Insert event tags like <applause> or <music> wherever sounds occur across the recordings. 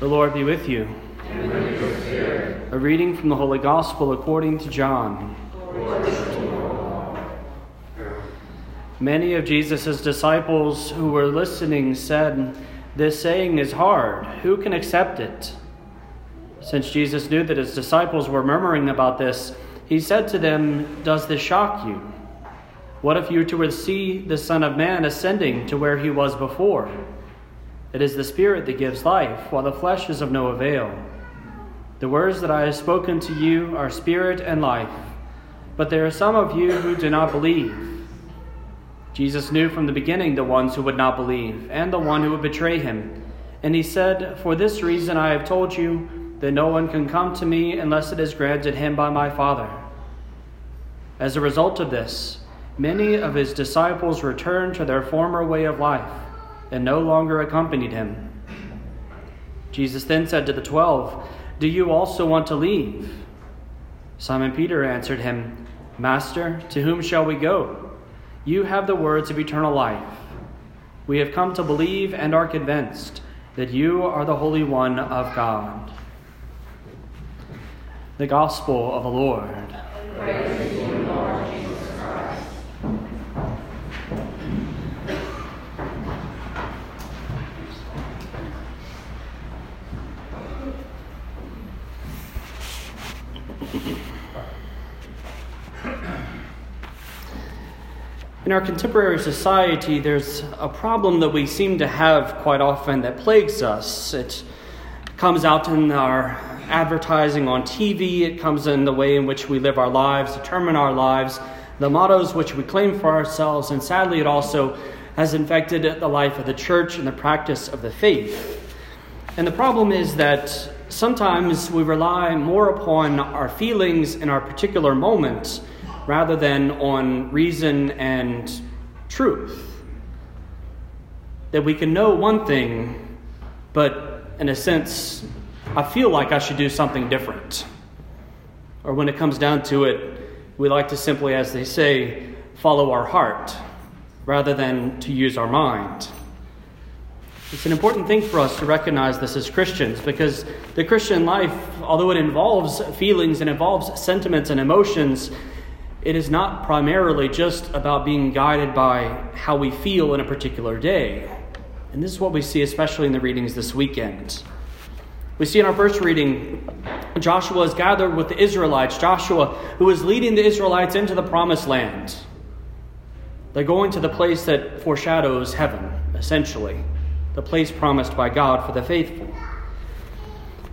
The Lord be with you. A reading from the Holy Gospel according to John. Many of Jesus' disciples who were listening said, This saying is hard. Who can accept it? Since Jesus knew that his disciples were murmuring about this, he said to them, Does this shock you? What if you were to see the Son of Man ascending to where he was before? It is the Spirit that gives life, while the flesh is of no avail. The words that I have spoken to you are spirit and life, but there are some of you who do not believe. Jesus knew from the beginning the ones who would not believe, and the one who would betray him. And he said, For this reason I have told you that no one can come to me unless it is granted him by my Father. As a result of this, many of his disciples returned to their former way of life and no longer accompanied him. Jesus then said to the twelve, Do you also want to leave? Simon Peter answered him, Master, to whom shall we go? You have the words of eternal life. We have come to believe and are convinced that you are the Holy One of God. The Gospel of the Lord. Praise In our contemporary society, there's a problem that we seem to have quite often that plagues us. It comes out in our advertising on TV, it comes in the way in which we live our lives, determine our lives, the mottos which we claim for ourselves, and sadly, it also has infected the life of the church and the practice of the faith. And the problem is that sometimes we rely more upon our feelings in our particular moment rather than on reason and truth. That we can know one thing, but in a sense, I feel like I should do something different. Or when it comes down to it, we like to simply, as they say, follow our heart rather than to use our mind. It's an important thing for us to recognize this as Christians because the Christian life, although it involves feelings and involves sentiments and emotions, it is not primarily just about being guided by how we feel in a particular day. And this is what we see, especially in the readings this weekend. We see in our first reading, Joshua is gathered with the Israelites. Joshua, who is leading the Israelites into the promised land. They're going to the place that foreshadows heaven, essentially, the place promised by God for the faithful.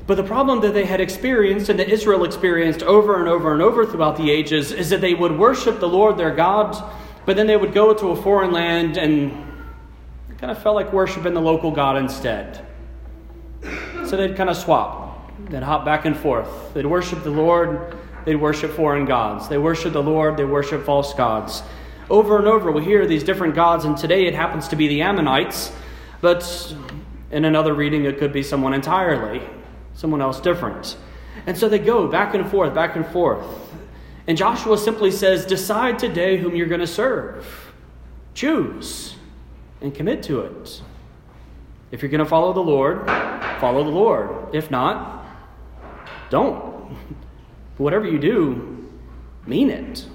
But the problem that they had experienced and that Israel experienced over and over and over throughout the ages is that they would worship the Lord their God, but then they would go to a foreign land and kind of felt like worshiping the local God instead. So they'd kind of swap. They'd hop back and forth. They'd worship the Lord, they'd worship foreign gods. They worship the Lord, they worship false gods. Over and over, we hear these different gods, and today it happens to be the Amorites, but in another reading, it could be someone entirely someone else different. And so they go back and forth, back and forth. And Joshua simply says, Decide today whom you're going to serve. Choose and commit to it. If you're going to follow the Lord, follow the Lord. If not, don't. whatever you do, mean it.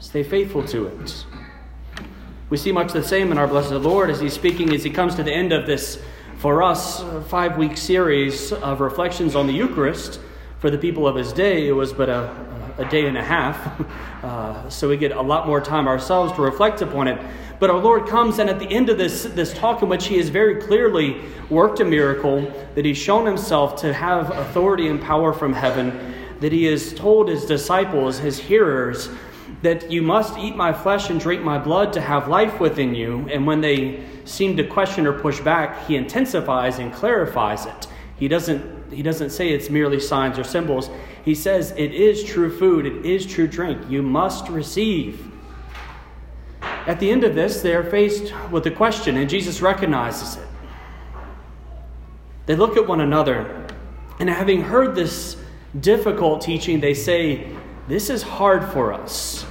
Stay faithful to it. We see much the same in our blessed Lord as he's speaking as he comes to the end of this for us, a five week series of reflections on the Eucharist. For the people of his day, it was but a, a day and a half. <laughs> Uh, so we get a lot more time ourselves to reflect upon it. But our Lord comes, and at the end of this, this talk, in which He has very clearly worked a miracle, that He's shown Himself to have authority and power from heaven, that He has told His disciples, His hearers, that you must eat my flesh and drink my blood to have life within you. And when they seem to question or push back, he intensifies and clarifies it. He doesn't, he doesn't say it's merely signs or symbols. He says it is true food, it is true drink. You must receive. At the end of this, they are faced with a question, and Jesus recognizes it. They look at one another, and having heard this difficult teaching, they say, This is hard for us.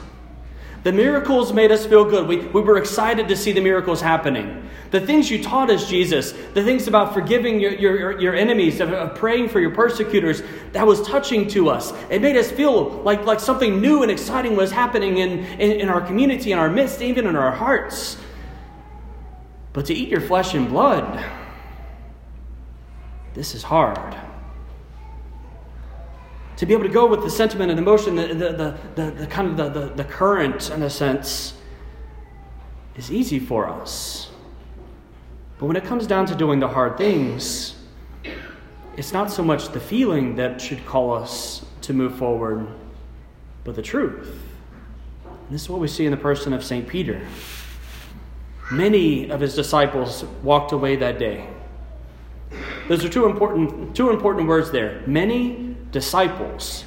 The miracles made us feel good. We, we were excited to see the miracles happening. The things you taught us, Jesus, the things about forgiving your, your, your enemies, of, of praying for your persecutors, that was touching to us. It made us feel like, like something new and exciting was happening in, in, in our community, in our midst, even in our hearts. But to eat your flesh and blood, this is hard to be able to go with the sentiment and emotion, the, the, the, the, kind of the, the, the current, in a sense, is easy for us. But when it comes down to doing the hard things, it's not so much the feeling that should call us to move forward, but the truth. And this is what we see in the person of St. Peter. Many of his disciples walked away that day. Those are two important, two important words there. Many disciples.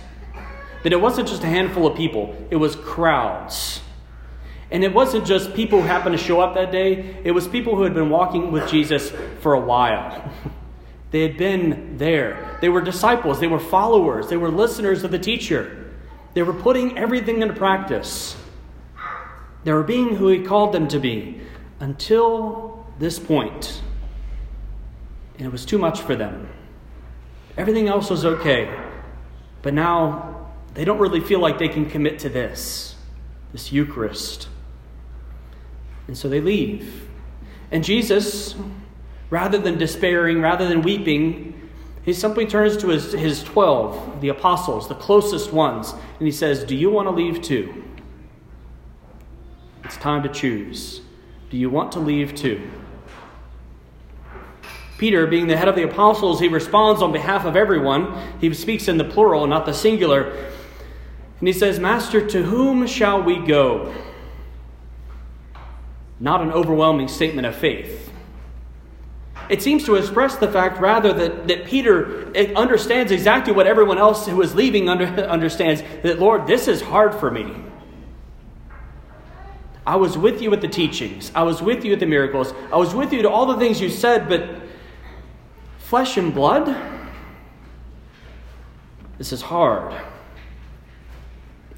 That it wasn't just a handful of people, it was crowds. And it wasn't just people who happened to show up that day, it was people who had been walking with Jesus for a while. <laughs> they had been there. They were disciples, they were followers, they were listeners of the teacher. They were putting everything into practice. They were being who he called them to be until this point. And it was too much for them. Everything else was okay. But now they don't really feel like they can commit to this, this Eucharist. And so they leave. And Jesus, rather than despairing, rather than weeping, he simply turns to his, his 12, the apostles, the closest ones, and he says, Do you want to leave too? It's time to choose. Do you want to leave too? Peter, being the head of the apostles, he responds on behalf of everyone. He speaks in the plural, not the singular. And he says, Master, to whom shall we go? Not an overwhelming statement of faith. It seems to express the fact, rather, that, that Peter understands exactly what everyone else who is leaving under, <laughs> understands that, Lord, this is hard for me. I was with you at the teachings. I was with you at the miracles. I was with you to all the things you said, but flesh and blood? This is hard.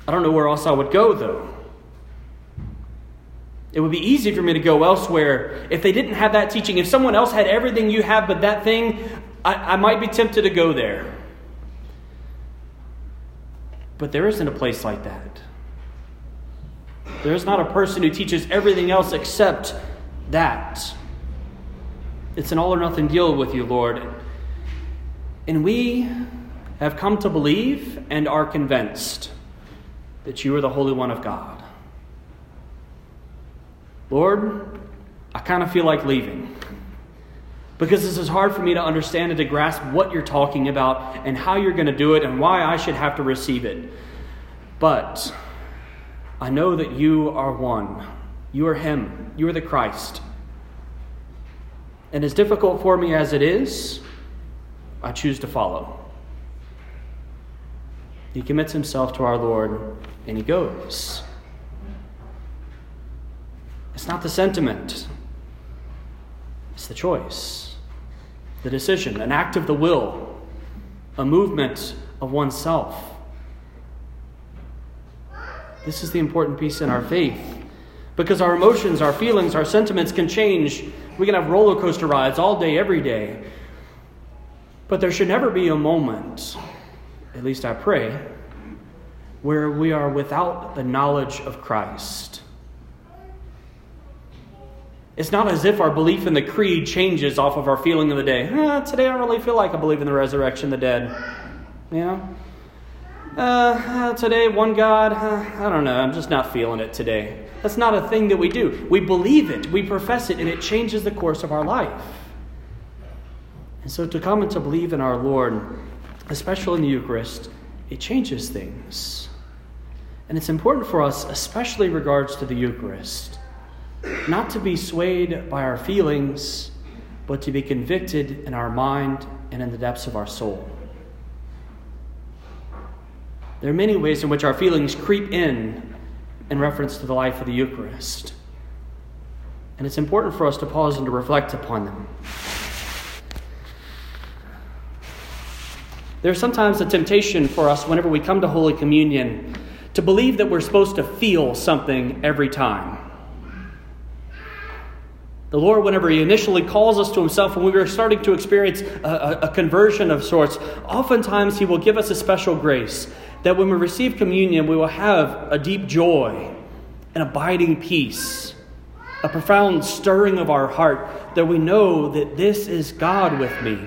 I don't know where else I would go, though. It would be easy for me to go elsewhere if they didn't have that teaching. If someone else had everything you have but that thing, I, I might be tempted to go there. But there isn't a place like that. There is not a person who teaches everything else except that. It's an all or nothing deal with you, Lord. And we have come to believe and are convinced that you are the Holy One of God. Lord, I kind of feel like leaving because this is hard for me to understand and to grasp what you're talking about and how you're going to do it and why I should have to receive it. But I know that you are one. You are Him. You are the Christ. And as difficult for me as it is, I choose to follow. He commits himself to our Lord and he goes. It's not the sentiment, it's the choice, the decision, an act of the will, a movement of oneself. This is the important piece in our faith because our emotions, our feelings, our sentiments can change. We can have roller coaster rides all day, every day. But there should never be a moment, at least I pray, where we are without the knowledge of Christ. It's not as if our belief in the creed changes off of our feeling of the day. Eh, today I really feel like I believe in the resurrection of the dead. You know? Uh, uh, today, one God, uh, I don't know, I'm just not feeling it today. That's not a thing that we do. We believe it, we profess it, and it changes the course of our life. And so to come and to believe in our Lord, especially in the Eucharist, it changes things. And it's important for us, especially regards to the Eucharist, not to be swayed by our feelings, but to be convicted in our mind and in the depths of our soul. There are many ways in which our feelings creep in in reference to the life of the Eucharist. And it's important for us to pause and to reflect upon them. There's sometimes a temptation for us whenever we come to Holy Communion to believe that we're supposed to feel something every time. The Lord, whenever He initially calls us to Himself, when we are starting to experience a, a, a, conversion of sorts, oftentimes He will give us a special grace that when we receive communion, we will have a deep joy, an abiding peace, a profound stirring of our heart that we know that this is God with me.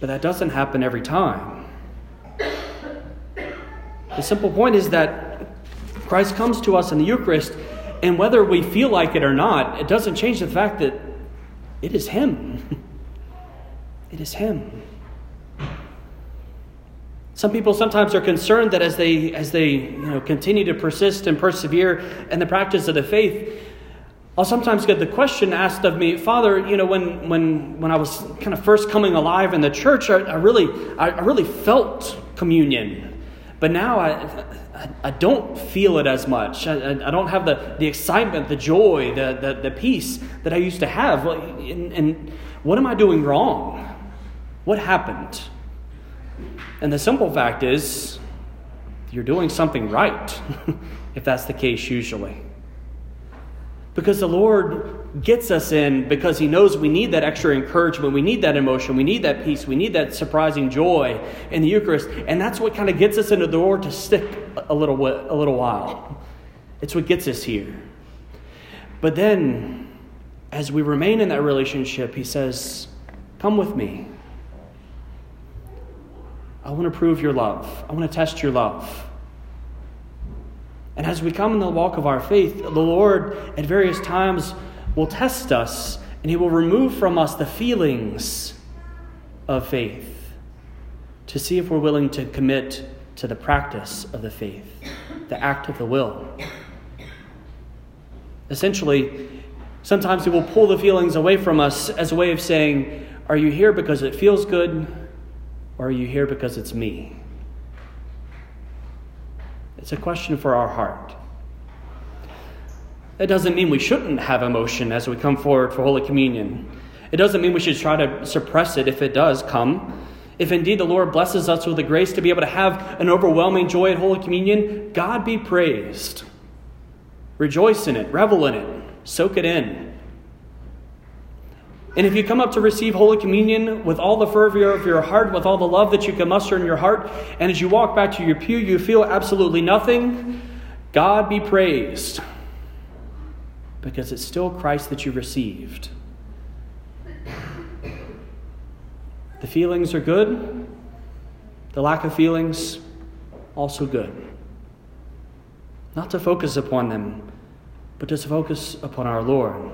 But that doesn't happen every time. The simple point is that Christ comes to us in the Eucharist and whether we feel like it or not, it doesn't change the fact that it is Him. <laughs> it is Him. Some people sometimes are concerned that as they as they you know continue to persist and persevere in the practice of the faith, I'll sometimes get the question asked of me, Father, you know, when when when I was kind of first coming alive in the church, I, I really I, I really felt communion, but now I I, don't feel it as much. I, I, don't have the, the excitement, the joy, the, the, the peace that I used to have. And, and what am I doing wrong? What happened? And the simple fact is, you're doing something right, <laughs> if that's the case, usually. Because the Lord gets us in because He knows we need that extra encouragement, we need that emotion, we need that peace, we need that surprising joy in the Eucharist. And that's what kind of gets us into the door to stick a little, a little while. It's what gets us here. But then, as we remain in that relationship, He says, Come with me. I want to prove your love, I want to test your love. And as we come in the walk of our faith, the Lord at various times will test us and He will remove from us the feelings of faith to see if we're willing to commit to the practice of the faith, the act of the will. Essentially, sometimes He will pull the feelings away from us as a way of saying, Are you here because it feels good, or are you here because it's me? It's a question for our heart. That doesn't mean we shouldn't have emotion as we come forward for Holy Communion. It doesn't mean we should try to suppress it if it does come. If indeed the Lord blesses us with the grace to be able to have an overwhelming joy at Holy Communion, God be praised. Rejoice in it, revel in it, soak it in. And if you come up to receive Holy Communion with all the fervor of your heart, with all the love that you can muster in your heart, and as you walk back to your pew, you feel absolutely nothing, God be praised. Because it's still Christ that you received. The feelings are good, the lack of feelings, also good. Not to focus upon them, but to focus upon our Lord.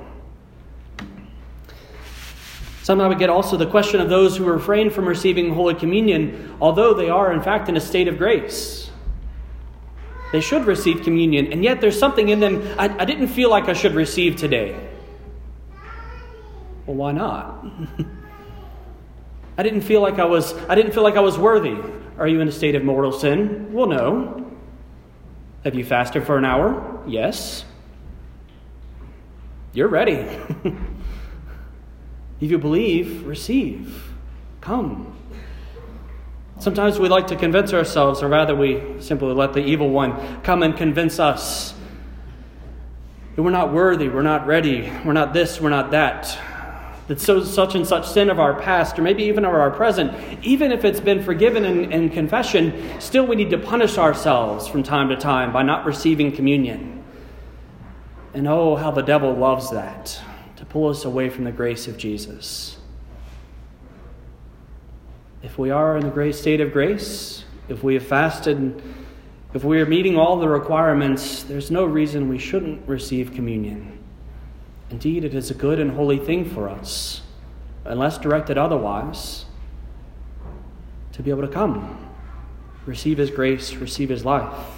Somehow we get also the question of those who refrain from receiving Holy Communion, although they are, in fact, in a state of grace. They should receive communion, and yet there's something in them I, I didn't feel like I should receive today. Well, why not? <laughs> I didn't feel like I was I didn't feel like I was worthy. Are you in a state of mortal sin? Well, no. Have you fasted for an hour? Yes. You're ready. <laughs> If you believe, receive. Come. Sometimes we like to convince ourselves, or rather, we simply let the evil one come and convince us that we're not worthy, we're not ready, we're not this, we're not that. That so, such and such sin of our past, or maybe even of our present, even if it's been forgiven in, in confession, still we need to punish ourselves from time to time by not receiving communion. And oh, how the devil loves that to pull us away from the grace of Jesus. If we are in the great state of grace, if we have fasted, if we are meeting all the requirements, there's no reason we shouldn't receive communion. Indeed, it is a good and holy thing for us, unless directed otherwise, to be able to come, receive His grace, receive His life.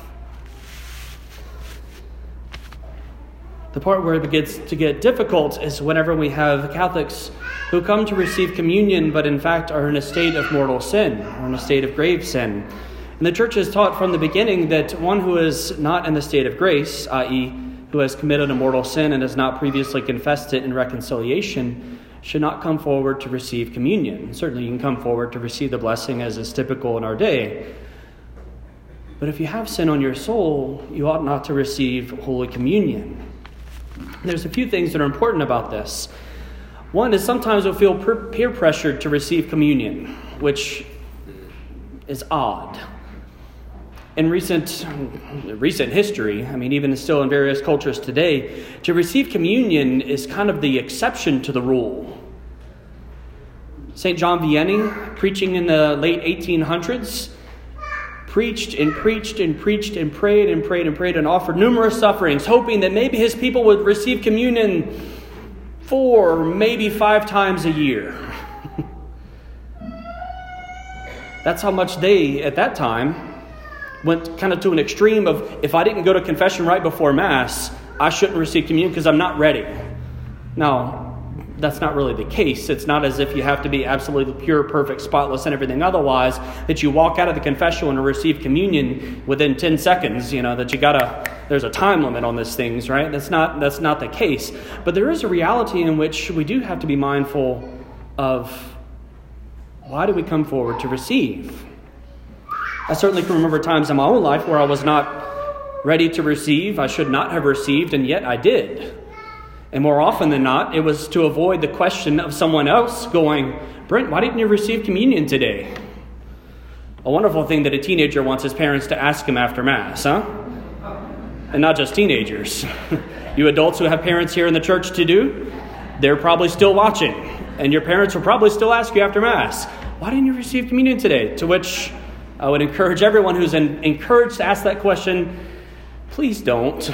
The part where it begins to get difficult is whenever we have Catholics who come to receive communion but in fact are in a state of mortal sin or in a state of grave sin. And the church has taught from the beginning that one who is not in the state of grace, i.e., who has committed a mortal sin and has not previously confessed it in reconciliation, should not come forward to receive communion. Certainly, you can come forward to receive the blessing as is typical in our day. But if you have sin on your soul, you ought not to receive Holy Communion. There's a few things that are important about this. One is sometimes we'll feel peer pressured to receive communion, which is odd. In recent, recent history, I mean, even still in various cultures today, to receive communion is kind of the exception to the rule. St. John Vianney, preaching in the late 1800s, preached and preached and preached and prayed and prayed and prayed and offered numerous sufferings, hoping that maybe his people would receive communion four, maybe five times a year. <laughs> That's how much they, at that time, went kind of to an extreme of if I didn't go to confession right before Mass, I shouldn't receive communion because I'm not ready. Now, that's not really the case. It's not as if you have to be absolutely pure, perfect, spotless, and everything otherwise that you walk out of the confessional and receive communion within 10 seconds, you know, that you gotta, there's a time limit on these things, right? That's not, that's not the case. But there is a reality in which we do have to be mindful of why do we come forward to receive? I certainly can remember times in my own life where I was not ready to receive, I should not have received, and yet I did. And more often than not, it was to avoid the question of someone else going, Brent, why didn't you receive communion today? A wonderful thing that a teenager wants his parents to ask him after Mass, huh? And not just teenagers. <laughs> you adults who have parents here in the church to do, they're probably still watching. And your parents will probably still ask you after Mass, why didn't you receive communion today? To which I would encourage everyone who's encouraged to ask that question, please don't.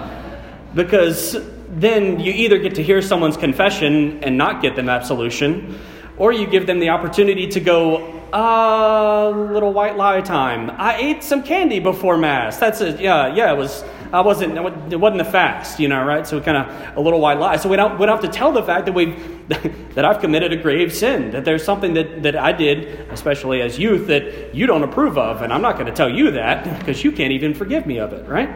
<laughs> because then you either get to hear someone's confession and not get them absolution, or you give them the opportunity to go, a uh, little white lie time. I ate some candy before Mass. That's it. Yeah, yeah, it was. I wasn't. It wasn't a fast, you know, right? So kind of a little white lie. So we don't, we don't have to tell the fact that we've <laughs> that I've committed a grave sin. That there's something that that I did, especially as youth, that you don't approve of, and I'm not going to tell you that because you can't even forgive me of it, right?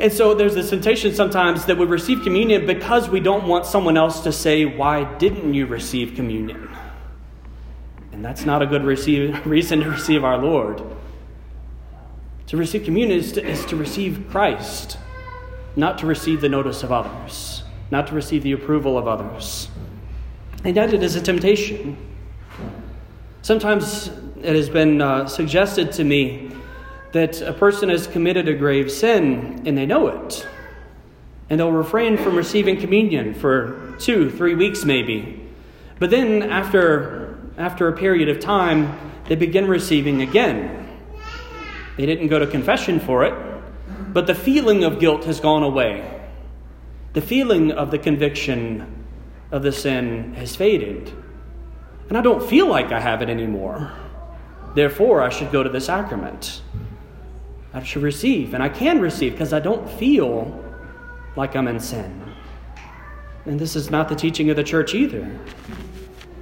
And so there's this temptation sometimes that we receive communion because we don't want someone else to say, Why didn't you receive communion? And that's not a good receive, <laughs> reason to receive our Lord. To receive communion is to, is to receive Christ, not to receive the notice of others, not to receive the approval of others. And yet it is a temptation. Sometimes it has been uh, suggested to me that a person has committed a grave sin and they know it. And they'll refrain from receiving communion for two, three weeks maybe. But then, after, after a period of time, they begin receiving again. They didn't go to confession for it, but the feeling of guilt has gone away. The feeling of the conviction of the sin has faded. And I don't feel like I have it anymore. Therefore, I should go to the sacrament. Uh, I should receive. And I can receive because I don't feel like I'm in sin. And this is not the teaching of the church either.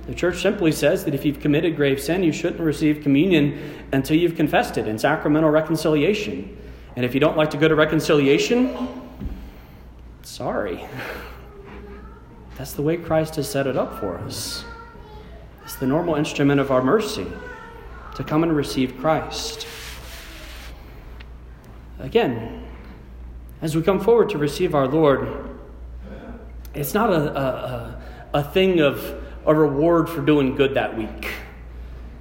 The church simply says that if you've committed grave sin, you shouldn't receive communion until you've confessed it in sacramental reconciliation. And if you don't like to go to reconciliation, sorry. <laughs> That's the way Christ has set it up for us. It's the normal instrument of our mercy to come and receive Christ. Again, as we come forward to receive our Lord, it's not a, a, a thing of a reward for doing good that week.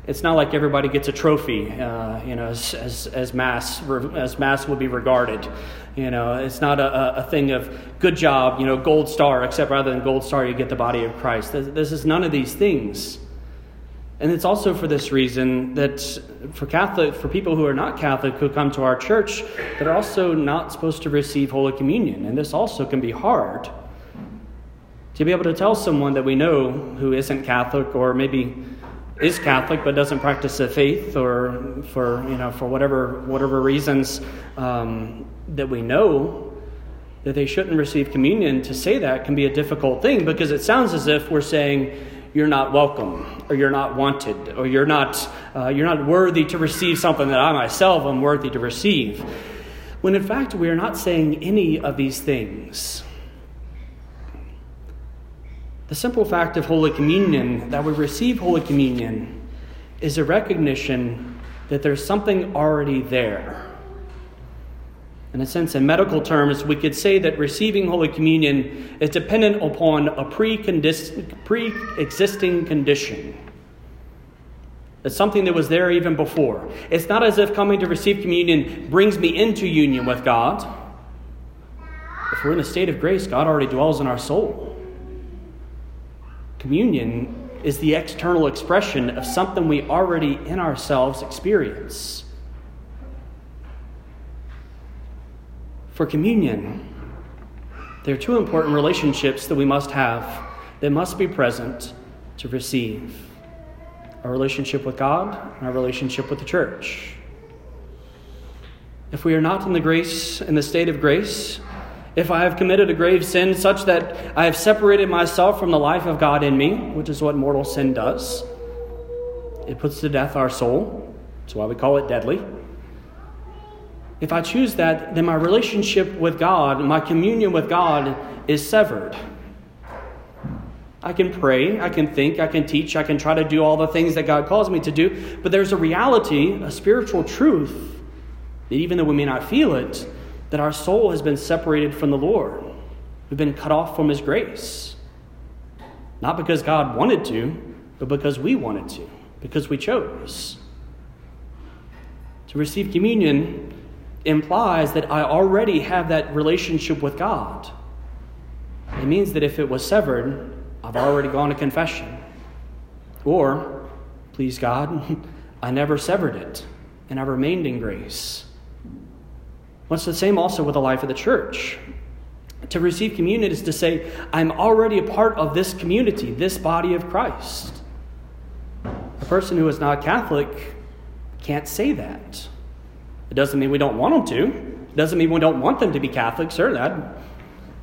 It's not like everybody gets a trophy, uh, you know, as, as, as, mass, as mass would be regarded. You know, it's not a, a thing of good job, you know, gold star, except rather than gold star, you get the body of Christ. This, this is none of these things. And it's also for this reason that for Catholic, for people who are not Catholic who come to our church, that are also not supposed to receive Holy Communion. And this also can be hard. To be able to tell someone that we know who isn't Catholic or maybe is Catholic but doesn't practice the faith or for, you know, for whatever, whatever reasons um, that we know that they shouldn't receive communion, to say that can be a difficult thing because it sounds as if we're saying, you're not welcome or you're not wanted or you're not, uh, you're not worthy to receive something that I myself am worthy to receive. When in fact, we are not saying any of these things. The simple fact of Holy Communion, that we receive Holy Communion, is a recognition that there's something already there. In a sense, in medical terms, we could say that receiving Holy Communion is dependent upon a pre existing condition. It's something that was there even before. It's not as if coming to receive communion brings me into union with God. If we're in a state of grace, God already dwells in our soul. Communion is the external expression of something we already in ourselves experience. For communion, there are two important relationships that we must have that must be present to receive our relationship with God and our relationship with the church. If we are not in the grace, in the state of grace, if I have committed a grave sin such that I have separated myself from the life of God in me, which is what mortal sin does, it puts to death our soul. That's why we call it deadly. If I choose that, then my relationship with God, my communion with God, is severed. I can pray, I can think, I can teach, I can try to do all the things that God calls me to do, but there's a reality, a spiritual truth, that even though we may not feel it, that our soul has been separated from the Lord. We've been cut off from His grace. Not because God wanted to, but because we wanted to, because we chose. To receive communion implies that I already have that relationship with God. It means that if it was severed, I've already gone to confession. Or, please God, <laughs> I never severed it, and I remained in grace. It's the same also with the life of the church. To receive communion is to say, I'm already a part of this community, this body of Christ. A person who is not Catholic can't say that. It doesn't mean we don't want them to. It doesn't mean we don't want them to be Catholic. Certainly, I,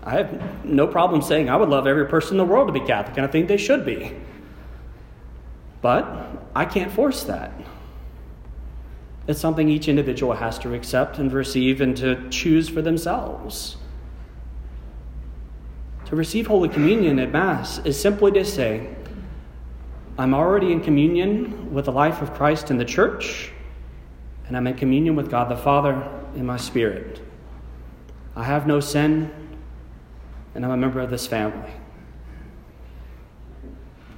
I have no problem saying I would love every person in the world to be Catholic, and I think they should be. But I can't force that. It's something each individual has to accept and receive and to choose for themselves. To receive Holy Communion at Mass is simply to say, I'm already in communion with the life of Christ in the church, and I'm in communion with God the Father in my spirit. I have no sin, and I'm a member of this family.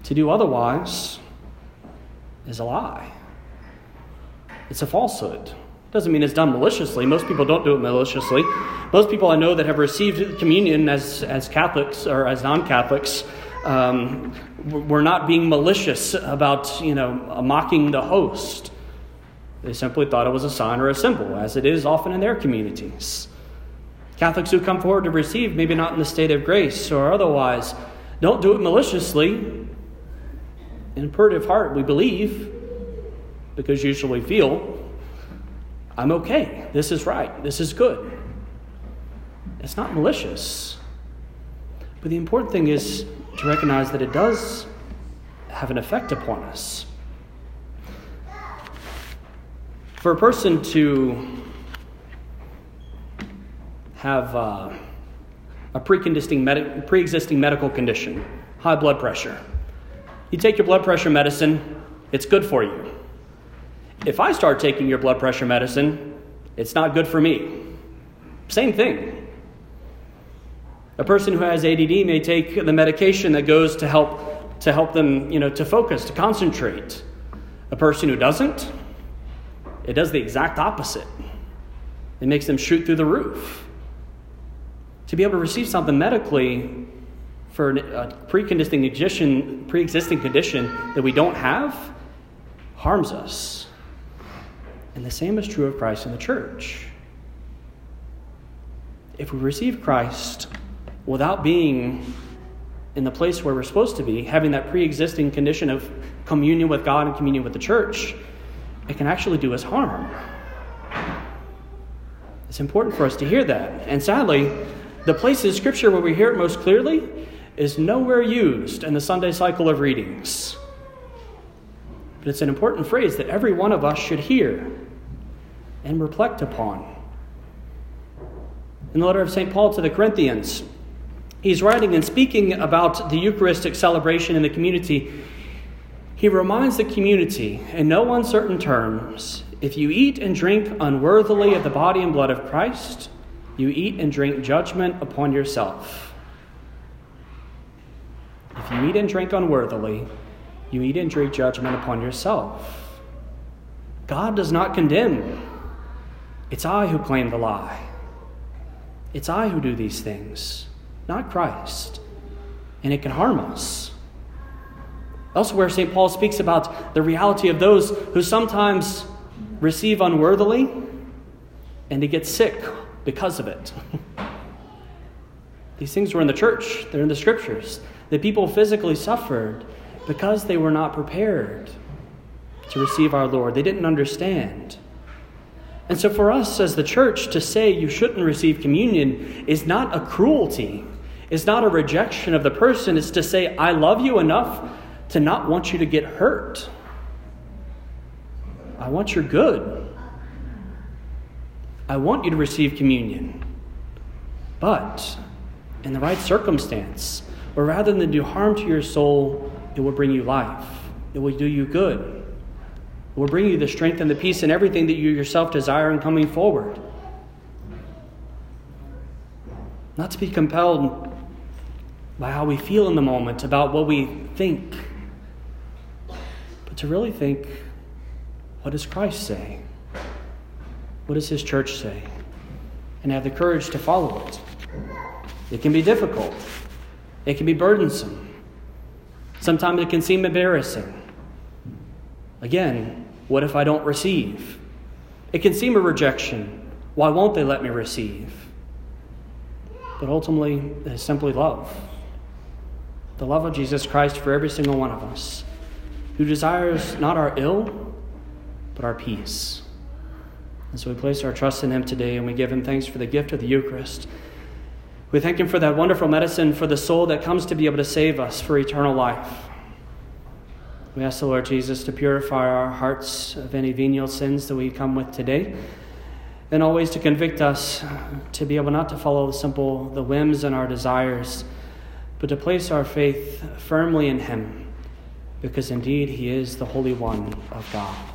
To do otherwise is a lie. It's a falsehood. Doesn't mean it's done maliciously. Most people don't do it maliciously. Most people I know that have received communion as, as Catholics or as non Catholics um, were not being malicious about, you know, mocking the host. They simply thought it was a sign or a symbol, as it is often in their communities. Catholics who come forward to receive, maybe not in the state of grace or otherwise, don't do it maliciously. In of heart, we believe, because usually we feel, I'm okay. This is right. This is good. It's not malicious. But the important thing is to recognize that it does have an effect upon us. For a person to have uh, a pre-existing, med- pre-existing medical condition, high blood pressure, you take your blood pressure medicine, it's good for you. If I start taking your blood pressure medicine, it's not good for me. Same thing. A person who has ADD may take the medication that goes to help to help them, you know, to focus, to concentrate. A person who doesn't, it does the exact opposite. It makes them shoot through the roof. To be able to receive something medically for a pre-existing condition, pre-existing condition that we don't have harms us. And the same is true of Christ in the church. If we receive Christ without being in the place where we're supposed to be, having that pre existing condition of communion with God and communion with the church, it can actually do us harm. It's important for us to hear that. And sadly, the place in Scripture where we hear it most clearly is nowhere used in the Sunday cycle of readings. But it's an important phrase that every one of us should hear and reflect upon. In the letter of St. Paul to the Corinthians, he's writing and speaking about the Eucharistic celebration in the community. He reminds the community, in no uncertain terms, if you eat and drink unworthily of the body and blood of Christ, you eat and drink judgment upon yourself. If you eat and drink unworthily, you eat and drink judgment upon yourself. God does not condemn. It's I who claim the lie. It's I who do these things, not Christ. And it can harm us. Elsewhere, St. Paul speaks about the reality of those who sometimes receive unworthily and they get sick because of it. These things were in the church, they're in the scriptures. The people physically suffered because they were not prepared to receive our Lord. They didn't understand. And so, for us as the church to say you shouldn't receive communion is not a cruelty, is not a rejection of the person. It's to say, I love you enough to not want you to get hurt. I want your good. I want you to receive communion. But in the right circumstance, or rather than do harm to your soul, it will bring you life. It will do you good. It will bring you the strength and the peace and everything that you yourself desire in coming forward. Not to be compelled by how we feel in the moment, about what we think to really think what does Christ say? What does his church say? And have the courage to follow it. It can be difficult, it can be burdensome. Sometimes it can seem embarrassing. Again, what if I don't receive? It can seem a rejection. Why won't they let me receive? But ultimately, it is simply love. The love of Jesus Christ for every single one of us who desires not our ill, but our peace. And so we place our trust in Him today and we give Him thanks for the gift of the Eucharist. We thank Him for that wonderful medicine for the soul that comes to be able to save us for eternal life. We ask the Lord Jesus to purify our hearts of any venial sins that we come with today, and always to convict us to be able not to follow the simple the whims and our desires, but to place our faith firmly in Him because indeed he is the Holy One of God.